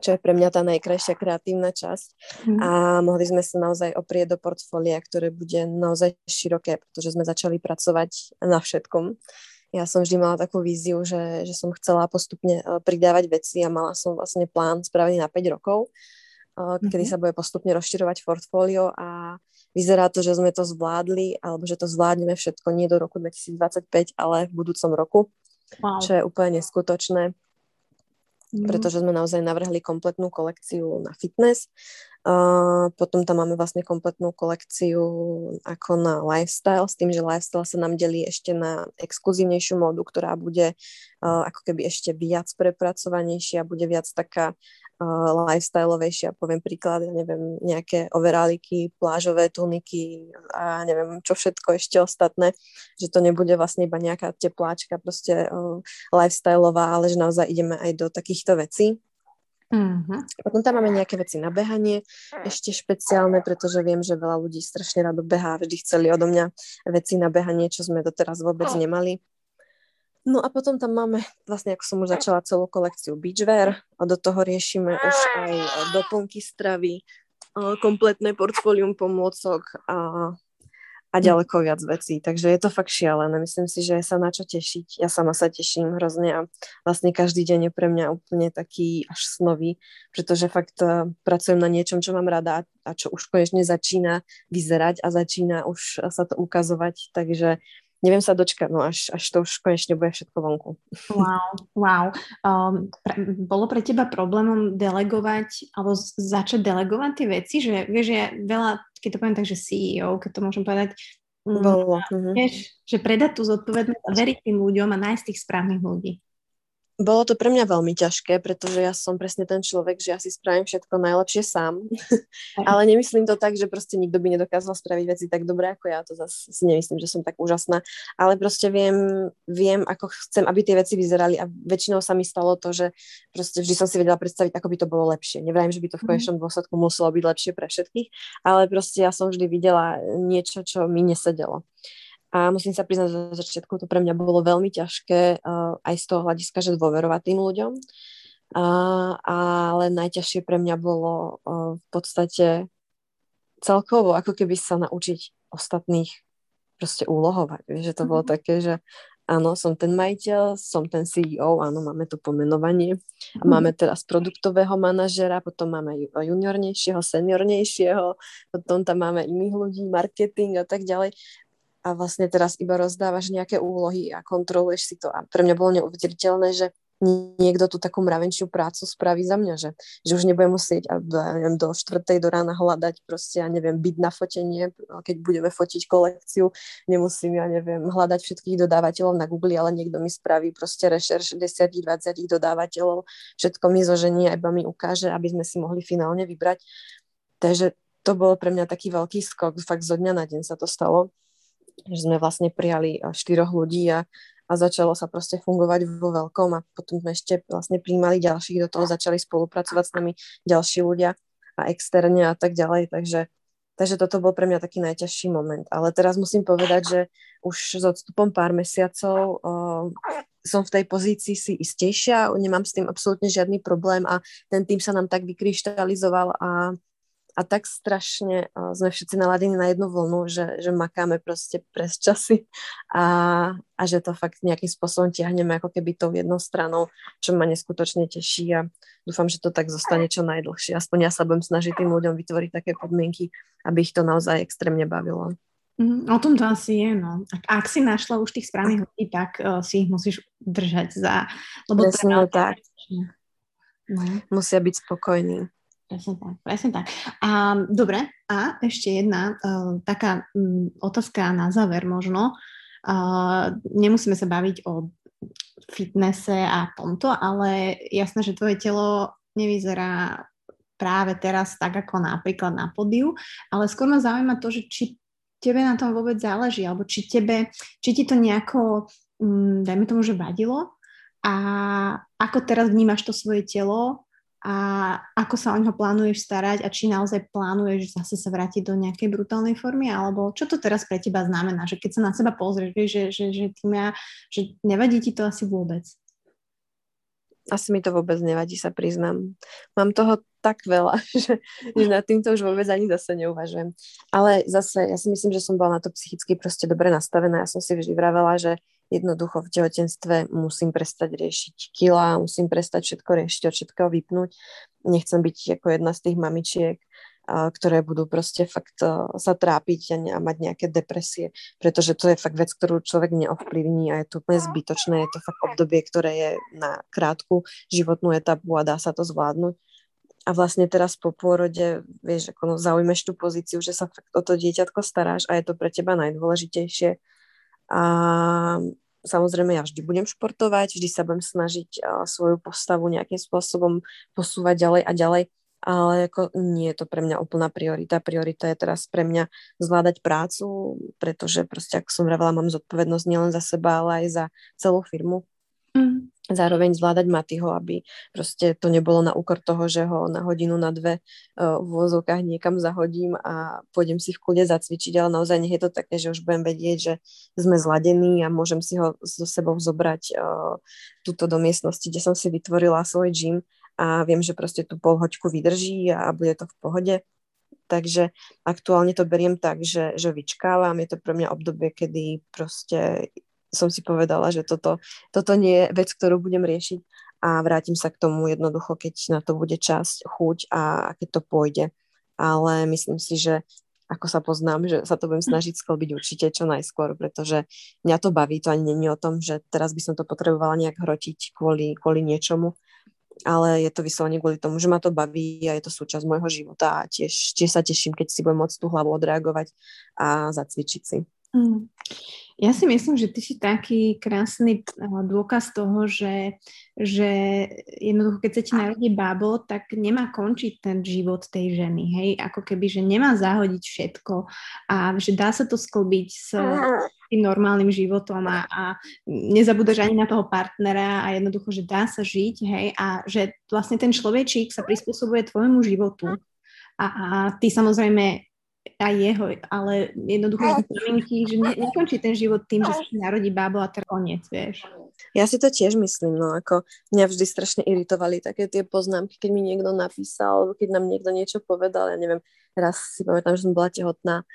čo je pre mňa tá najkrajšia kreatívna časť. Mm. A mohli sme sa naozaj oprieť do portfólia, ktoré bude naozaj široké, pretože sme začali pracovať na všetkom. Ja som vždy mala takú víziu, že, že som chcela postupne pridávať veci a mala som vlastne plán spravený na 5 rokov, mm-hmm. kedy sa bude postupne rozširovať portfólio a vyzerá to, že sme to zvládli, alebo že to zvládneme všetko nie do roku 2025, ale v budúcom roku, wow. čo je úplne neskutočné, mm. pretože sme naozaj navrhli kompletnú kolekciu na fitness. Uh, potom tam máme vlastne kompletnú kolekciu ako na lifestyle, s tým, že lifestyle sa nám delí ešte na exkluzívnejšiu módu, ktorá bude uh, ako keby ešte viac prepracovanejšia, bude viac taká uh, lifestyleovejšia, poviem príklad, ja neviem, nejaké overáliky, plážové tuniky a neviem, čo všetko ešte ostatné, že to nebude vlastne iba nejaká tepláčka, proste uh, lifestyleová, ale že naozaj ideme aj do takýchto vecí. Mm-hmm. Potom tam máme nejaké veci na behanie, ešte špeciálne, pretože viem, že veľa ľudí strašne rado behá, vždy chceli odo mňa veci na behanie, čo sme doteraz vôbec nemali. No a potom tam máme, vlastne ako som už začala celú kolekciu beachwear a do toho riešime už aj doplnky stravy, kompletné portfólium pomôcok a, a ďaleko viac vecí. Takže je to fakt šialené. Myslím si, že sa na čo tešiť. Ja sama sa teším hrozne a vlastne každý deň je pre mňa úplne taký až snový, pretože fakt e, pracujem na niečom, čo mám rada a čo už konečne začína vyzerať a začína už sa to ukazovať. Takže neviem sa dočkať, no až, až to už konečne bude všetko vonku. Wow, wow. Um, pre, bolo pre teba problémom delegovať alebo začať delegovať tie veci, že vieš, že veľa, keď to poviem tak, že CEO, keď to môžem povedať, mm, bolo. Mm, vieš, že predať tú zodpovednosť a veriť tým ľuďom a nájsť tých správnych ľudí. Bolo to pre mňa veľmi ťažké, pretože ja som presne ten človek, že ja si spravím všetko najlepšie sám. Ale nemyslím to tak, že proste nikto by nedokázal spraviť veci tak dobre ako ja. To zase si nemyslím, že som tak úžasná. Ale proste viem, viem, ako chcem, aby tie veci vyzerali a väčšinou sa mi stalo to, že proste vždy som si vedela predstaviť, ako by to bolo lepšie. Nevrajím, že by to v mhm. konečnom dôsledku muselo byť lepšie pre všetkých, ale proste ja som vždy videla niečo, čo mi nesedelo. A musím sa priznať, že za začiatku to pre mňa bolo veľmi ťažké uh, aj z toho hľadiska, že dôverovať tým ľuďom. Uh, ale najťažšie pre mňa bolo uh, v podstate celkovo ako keby sa naučiť ostatných proste úlohovať. Vieš, že to bolo mm-hmm. také, že áno, som ten majiteľ, som ten CEO, áno, máme to pomenovanie. A mhm. máme teraz produktového manažera, potom máme juniornejšieho, seniornejšieho, potom tam máme iných ľudí, marketing a tak ďalej a vlastne teraz iba rozdávaš nejaké úlohy a kontroluješ si to. A pre mňa bolo neuveriteľné, že niekto tú takú mravenčiu prácu spraví za mňa, že, že už nebudem musieť a, neviem, do štvrtej do rána hľadať proste, ja neviem, byť na fotenie, keď budeme fotiť kolekciu, nemusím, ja neviem, hľadať všetkých dodávateľov na Google, ale niekto mi spraví proste rešerš 10-20 dodávateľov, všetko mi zožení a mi ukáže, aby sme si mohli finálne vybrať. Takže to bol pre mňa taký veľký skok, fakt zo dňa na deň sa to stalo, že sme vlastne prijali štyroch ľudí a, a začalo sa proste fungovať vo veľkom a potom sme ešte vlastne príjmali ďalších, do toho začali spolupracovať s nami ďalší ľudia a externe a tak ďalej, takže Takže toto bol pre mňa taký najťažší moment. Ale teraz musím povedať, že už s odstupom pár mesiacov uh, som v tej pozícii si istejšia, nemám s tým absolútne žiadny problém a ten tým sa nám tak vykryštalizoval a a tak strašne uh, sme všetci naladení na jednu vlnu, že, že makáme proste pres časy a, a že to fakt nejakým spôsobom tiahneme ako keby tou jednou stranou, čo ma neskutočne teší a dúfam, že to tak zostane čo najdlhšie. Aspoň ja sa budem snažiť tým ľuďom vytvoriť také podmienky, aby ich to naozaj extrémne bavilo. Mm, o tom to asi je, no. Ak, ak si našla už tých správnych ľudí, tak uh, si ich musíš držať za... Lebo Presne tak. No. Musia byť spokojní. Presne tak, presne tak. A, dobre, a ešte jedna uh, taká um, otázka na záver možno. Uh, nemusíme sa baviť o fitnesse a tomto, ale jasné, že tvoje telo nevyzerá práve teraz tak ako napríklad na podiu, ale skôr ma zaujíma to, že či tebe na tom vôbec záleží, alebo či tebe, či ti to nejako, um, dajme tomu, že vadilo a ako teraz vnímaš to svoje telo a ako sa o neho plánuješ starať a či naozaj plánuješ zase sa vrátiť do nejakej brutálnej formy, alebo čo to teraz pre teba znamená, že keď sa na seba pozrieš, vieš, že, že, že, tým ja, že nevadí ti to asi vôbec? Asi mi to vôbec nevadí, sa priznám. Mám toho tak veľa, že, že nad týmto už vôbec ani zase neuvažujem. Ale zase, ja si myslím, že som bola na to psychicky proste dobre nastavená. Ja som si vždy vravela, že jednoducho v tehotenstve musím prestať riešiť kila, musím prestať všetko riešiť, od všetkého vypnúť. Nechcem byť ako jedna z tých mamičiek, ktoré budú proste fakt sa trápiť a, a mať nejaké depresie, pretože to je fakt vec, ktorú človek neovplyvní a je to úplne zbytočné, je to fakt obdobie, ktoré je na krátku životnú etapu a dá sa to zvládnuť. A vlastne teraz po pôrode, vieš, ako no, zaujmeš tú pozíciu, že sa fakt o to dieťatko staráš a je to pre teba najdôležitejšie a samozrejme ja vždy budem športovať, vždy sa budem snažiť svoju postavu nejakým spôsobom posúvať ďalej a ďalej, ale ako nie je to pre mňa úplná priorita. Priorita je teraz pre mňa zvládať prácu, pretože proste, ako som vravela, mám zodpovednosť nielen za seba, ale aj za celú firmu. Mm zároveň zvládať Matyho, aby proste to nebolo na úkor toho, že ho na hodinu, na dve uh, v vozovkách niekam zahodím a pôjdem si v kľude zacvičiť, ale naozaj nech je to také, že už budem vedieť, že sme zladení a môžem si ho so sebou zobrať uh, túto do miestnosti, kde som si vytvorila svoj gym a viem, že proste tú polhoďku vydrží a bude to v pohode. Takže aktuálne to beriem tak, že, že vyčkávam. Je to pre mňa obdobie, kedy proste som si povedala, že toto, toto nie je vec, ktorú budem riešiť a vrátim sa k tomu jednoducho, keď na to bude čas, chuť a keď to pôjde. Ale myslím si, že ako sa poznám, že sa to budem snažiť sklbiť určite čo najskôr, pretože mňa to baví, to ani není o tom, že teraz by som to potrebovala nejak hrotiť kvôli, kvôli niečomu, ale je to vyslovene kvôli tomu, že ma to baví a je to súčasť môjho života a tiež, tiež sa teším, keď si budem môcť tú hlavu odreagovať a zacvičiť si. Mm. Ja si myslím, že ty si taký krásny dôkaz toho, že, že jednoducho, keď sa ti narodí bábo, tak nemá končiť ten život tej ženy, hej, ako keby, že nemá zahodiť všetko a že dá sa to sklbiť s tým normálnym životom a, a nezabúdaš ani na toho partnera a jednoducho, že dá sa žiť, hej, a že vlastne ten človečík sa prispôsobuje tvojmu životu. A, a ty samozrejme aj jeho, ale jednoducho maminky, že ne, nekončí ten život tým, že sa narodí bábo a teraz koniec, vieš. Ja si to tiež myslím, no ako mňa vždy strašne iritovali také tie poznámky, keď mi niekto napísal, alebo keď nám niekto niečo povedal, ja neviem, raz si pamätám, že som bola tehotná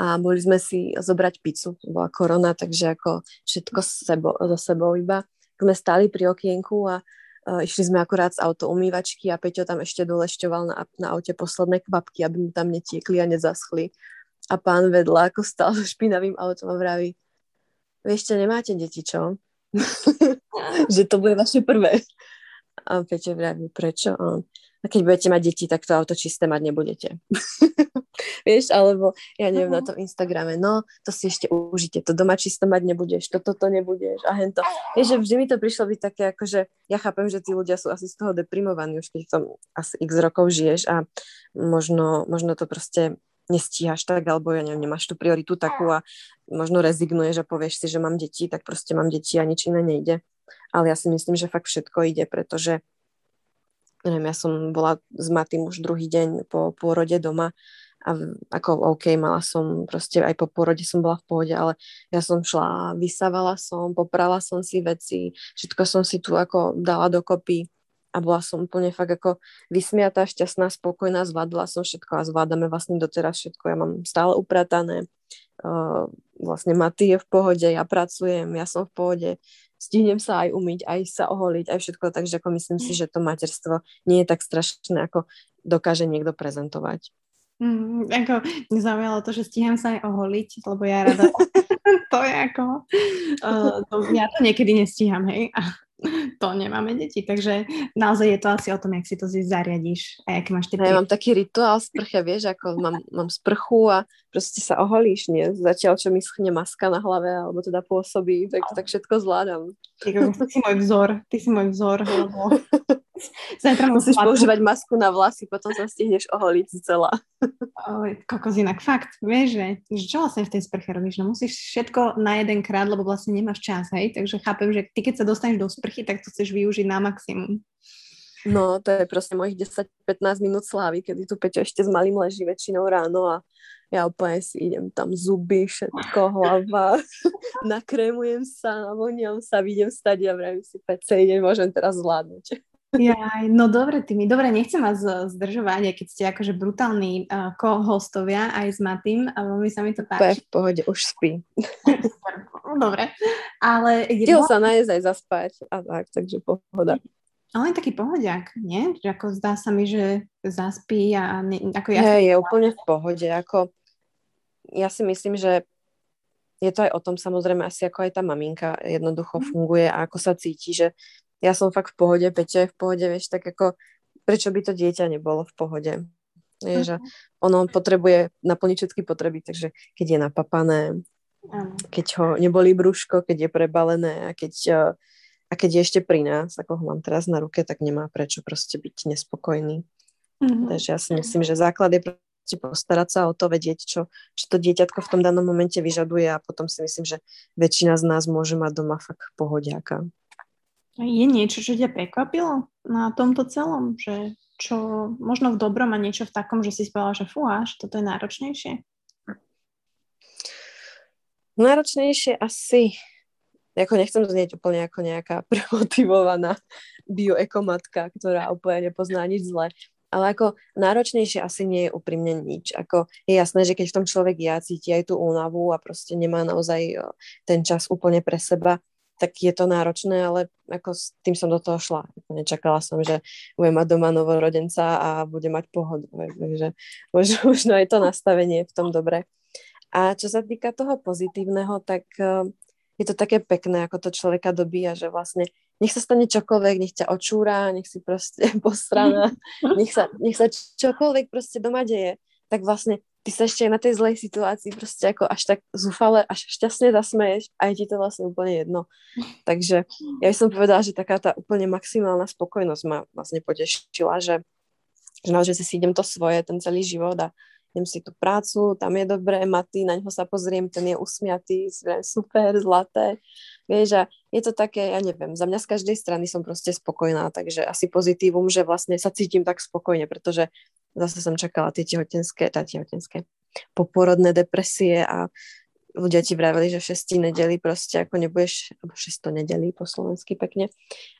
a boli sme si zobrať pizzu, bola korona, takže ako všetko sebo, so sebou iba. Sme stáli pri okienku a išli sme akurát z auto umývačky a Peťo tam ešte dolešťoval na, na aute posledné kvapky, aby mu tam netiekli a nezaschli. A pán vedľa, ako stál so špinavým autom a vraví, vieš čo, nemáte deti, čo? že to bude vaše prvé. A Peťo vraví, prečo? A, a keď budete mať deti, tak to auto čisté mať nebudete. Vieš, alebo ja neviem, uh-huh. na tom Instagrame, no, to si ešte užite, to doma čisto mať nebudeš, toto to nebudeš a hento. Vieš, že vždy mi to prišlo byť také, akože ja chápem, že tí ľudia sú asi z toho deprimovaní, už keď tom asi x rokov žiješ a možno, možno to proste nestíhaš tak, alebo ja neviem, nemáš tú prioritu takú a možno rezignuješ a povieš si, že mám deti, tak proste mám deti a nič iné nejde. Ale ja si myslím, že fakt všetko ide, pretože neviem, ja som bola s Matým už druhý deň po pôrode doma a ako OK, mala som proste aj po pôrode som bola v pohode, ale ja som šla, vysávala som, poprala som si veci, všetko som si tu ako dala dokopy a bola som úplne fakt ako vysmiatá, šťastná, spokojná, zvládla som všetko a zvládame vlastne doteraz všetko. Ja mám stále upratané, uh, vlastne Maty je v pohode, ja pracujem, ja som v pohode, stihnem sa aj umyť, aj sa oholiť, aj všetko, takže ako myslím si, že to materstvo nie je tak strašné, ako dokáže niekto prezentovať. Mm, ako mňa zaujalo to, že stíham sa aj oholiť, lebo ja rada to je ako, uh, to, ja to niekedy nestíham, hej, a to nemáme deti, takže naozaj je to asi o tom, jak si to zariadiš a aké máš tie... Ja mám taký rituál sprche, vieš, ako mám, mám sprchu a proste sa oholíš, nie? Zatiaľ, čo mi schne maska na hlave, alebo teda pôsobí, tak, tak všetko zvládam. Ty, ty si môj vzor, ty si môj vzor, lebo Zajtra musíš spátku. používať masku na vlasy, potom sa stihneš oholiť celá. Oj, kokos inak, fakt, vieš, že, že čo vlastne v tej sprche robíš? No musíš všetko na jeden krát, lebo vlastne nemáš čas, hej? Takže chápem, že ty keď sa dostaneš do sprchy, tak to chceš využiť na maximum. No, to je proste mojich 10-15 minút slávy, kedy tu Peťo ešte s malým leží väčšinou ráno a ja úplne si idem tam zuby, všetko, hlava, nakrémujem sa, navoniam sa, vidím stať a vravím si, Pece, idem, môžem teraz zvládnuť. Ja, no dobre, Tými, dobre, nechcem vás zdržovať, aj keď ste akože brutálni uh, ko-hostovia aj s Matým, a veľmi sa mi to páči. v pohode, už spí. dobre, ale... Chcel sa nájsť aj zaspať a tak, takže pohoda. Ale je taký pohodiak, nie? Že ako zdá sa mi, že zaspí a ne, ako ja... Je, je úplne v pohode, ako ja si myslím, že je to aj o tom samozrejme asi ako aj tá maminka jednoducho mhm. funguje a ako sa cíti, že ja som fakt v pohode, Peťa je v pohode, vieš, tak ako prečo by to dieťa nebolo v pohode. Je, že mhm. ono potrebuje naplniť všetky potreby, takže keď je napapané, keď ho neboli brúško, keď je prebalené a keď, a keď je ešte pri nás, ako ho mám teraz na ruke, tak nemá prečo proste byť nespokojný. Mm-hmm. Takže ja si myslím, že základ je proste postarať sa o to, vedieť, čo, čo to dieťatko v tom danom momente vyžaduje a potom si myslím, že väčšina z nás môže mať doma fakt pohodiaka. Je niečo, čo ťa prekvapilo na tomto celom? Že čo možno v dobrom a niečo v takom, že si spovedala, že fú, až toto je náročnejšie? Náročnejšie asi, ako nechcem znieť úplne ako nejaká premotivovaná bioekomatka, ktorá úplne nepozná nič zle, ale ako náročnejšie asi nie je úprimne nič. Ako je jasné, že keď v tom človek ja cíti aj tú únavu a proste nemá naozaj ten čas úplne pre seba, tak je to náročné, ale ako s tým som do toho šla. Nečakala som, že budem mať doma novorodenca a bude mať pohodu. Takže možno, možno je to nastavenie v tom dobre. A čo sa týka toho pozitívneho, tak uh, je to také pekné, ako to človeka dobíja, že vlastne nech sa stane čokoľvek, nech ťa očúra, nech si proste postrana, nech sa, nech sa čokoľvek proste doma deje, tak vlastne ty sa ešte aj na tej zlej situácii proste ako až tak zúfale, až šťastne zasmeješ a je ti to vlastne úplne jedno. Takže ja by som povedala, že taká tá úplne maximálna spokojnosť ma vlastne potešila, že, že naozaj si idem to svoje, ten celý život a idem si tú prácu, tam je dobré, Maty, na ňo sa pozriem, ten je usmiatý, super, zlaté. Vieš, a je to také, ja neviem, za mňa z každej strany som proste spokojná, takže asi pozitívum, že vlastne sa cítim tak spokojne, pretože zase som čakala tie tehotenské, tá tehotenské poporodné depresie a ľudia ti vraveli, že v šesti nedeli proste ako nebudeš, alebo šesto nedeli po slovensky pekne,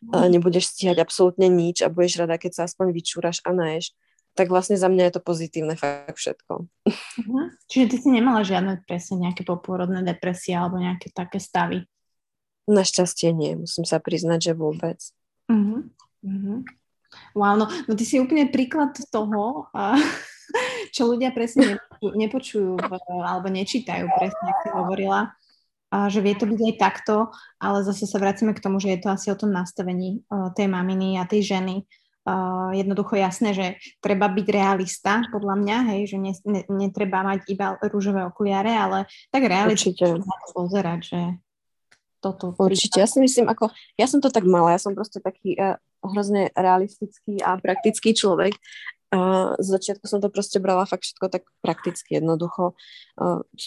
mm. nebudeš stíhať absolútne nič a budeš rada, keď sa aspoň vyčúraš a naješ, tak vlastne za mňa je to pozitívne fakt všetko. Uh-huh. Čiže ty si nemala žiadne presne nejaké poporodné depresie alebo nejaké také stavy? Našťastie nie, musím sa priznať, že vôbec. Uh-huh. Uh-huh. Wow, no, no ty si úplne príklad toho, a, čo ľudia presne nepočujú, nepočujú v, alebo nečítajú presne, ako si hovorila. a že vie to byť aj takto, ale zase sa vracíme k tomu, že je to asi o tom nastavení uh, tej maminy a tej ženy. Uh, jednoducho jasné, že treba byť realista, podľa mňa, hej, že ne, ne, netreba mať iba rúžové okuliare, ale tak realisticky pozerať, že toto. Určite, ja si myslím, ako, ja som to tak mala, ja som proste taký uh, hrozne realistický a praktický človek a z začiatku som to proste brala fakt všetko tak prakticky, jednoducho.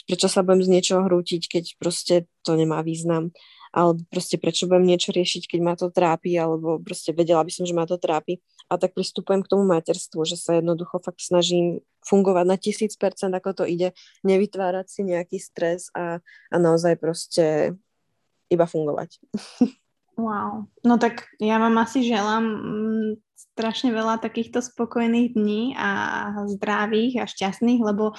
Prečo sa budem z niečoho hrútiť, keď proste to nemá význam? Alebo proste prečo budem niečo riešiť, keď ma to trápi, alebo proste vedela by som, že ma to trápi. A tak pristupujem k tomu materstvu, že sa jednoducho fakt snažím fungovať na tisíc percent, ako to ide, nevytvárať si nejaký stres a, a naozaj proste iba fungovať. Wow. No tak ja vám asi želám mm, strašne veľa takýchto spokojných dní a zdravých a šťastných, lebo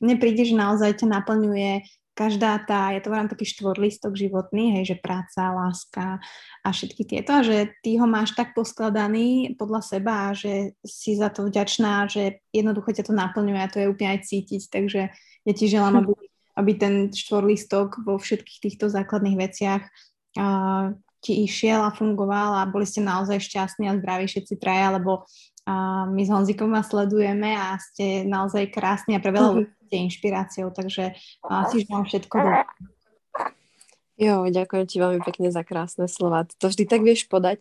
mne príde, že naozaj ťa naplňuje každá tá, ja to volám taký štvorlistok životný, hej, že práca, láska a všetky tieto a že ty ho máš tak poskladaný podľa seba a že si za to vďačná, že jednoducho ťa to naplňuje a to je úplne aj cítiť, takže ja ti želám, aby, aby ten štvorlistok vo všetkých týchto základných veciach uh, ti išiel a fungoval a boli ste naozaj šťastní a zdraví všetci traja, lebo a my s Honzikom vás sledujeme a ste naozaj krásni a pre veľa ľudí ste inšpiráciou, takže asi vám všetko dobré. Jo, ďakujem ti veľmi pekne za krásne slova. To vždy tak vieš podať,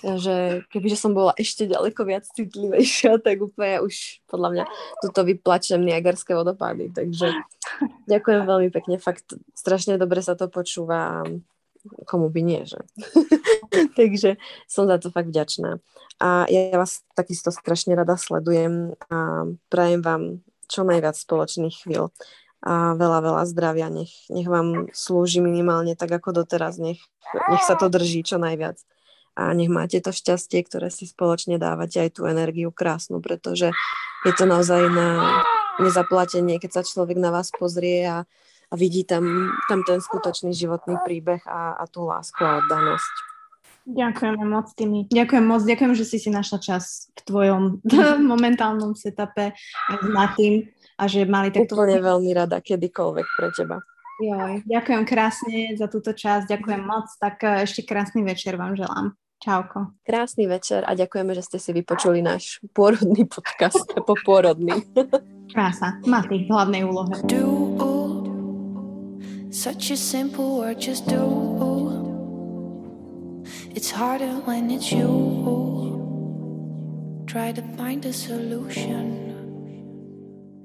že kebyže som bola ešte ďaleko viac citlivejšia, tak úplne už podľa mňa tuto vyplačem Niagarské vodopády. Takže ďakujem veľmi pekne, fakt strašne dobre sa to počúva komu by nie, že? Takže som za to fakt vďačná. A ja vás takisto strašne rada sledujem a prajem vám čo najviac spoločných chvíľ a veľa, veľa zdravia. Nech, nech vám slúži minimálne tak ako doteraz. Nech, nech sa to drží čo najviac. A nech máte to šťastie, ktoré si spoločne dávate, aj tú energiu krásnu, pretože je to naozaj na nezaplatenie, keď sa človek na vás pozrie a a vidí tam, tam ten skutočný životný príbeh a, a tú lásku a oddanosť. Ďakujem moc, Tými. Ďakujem moc, ďakujem, že si si našla čas v tvojom momentálnom setupe na tým a že mali takto... Úplne veľmi rada, kedykoľvek pre teba. Joj, ďakujem krásne za túto časť, ďakujem moc, tak e, ešte krásny večer vám želám. Čauko. Krásny večer a ďakujeme, že ste si vypočuli náš pôrodný podcast, popôrodný. Krása, má tých hlavnej úlohe. Such a simple word, just do. It's harder when it's you. Try to find a solution.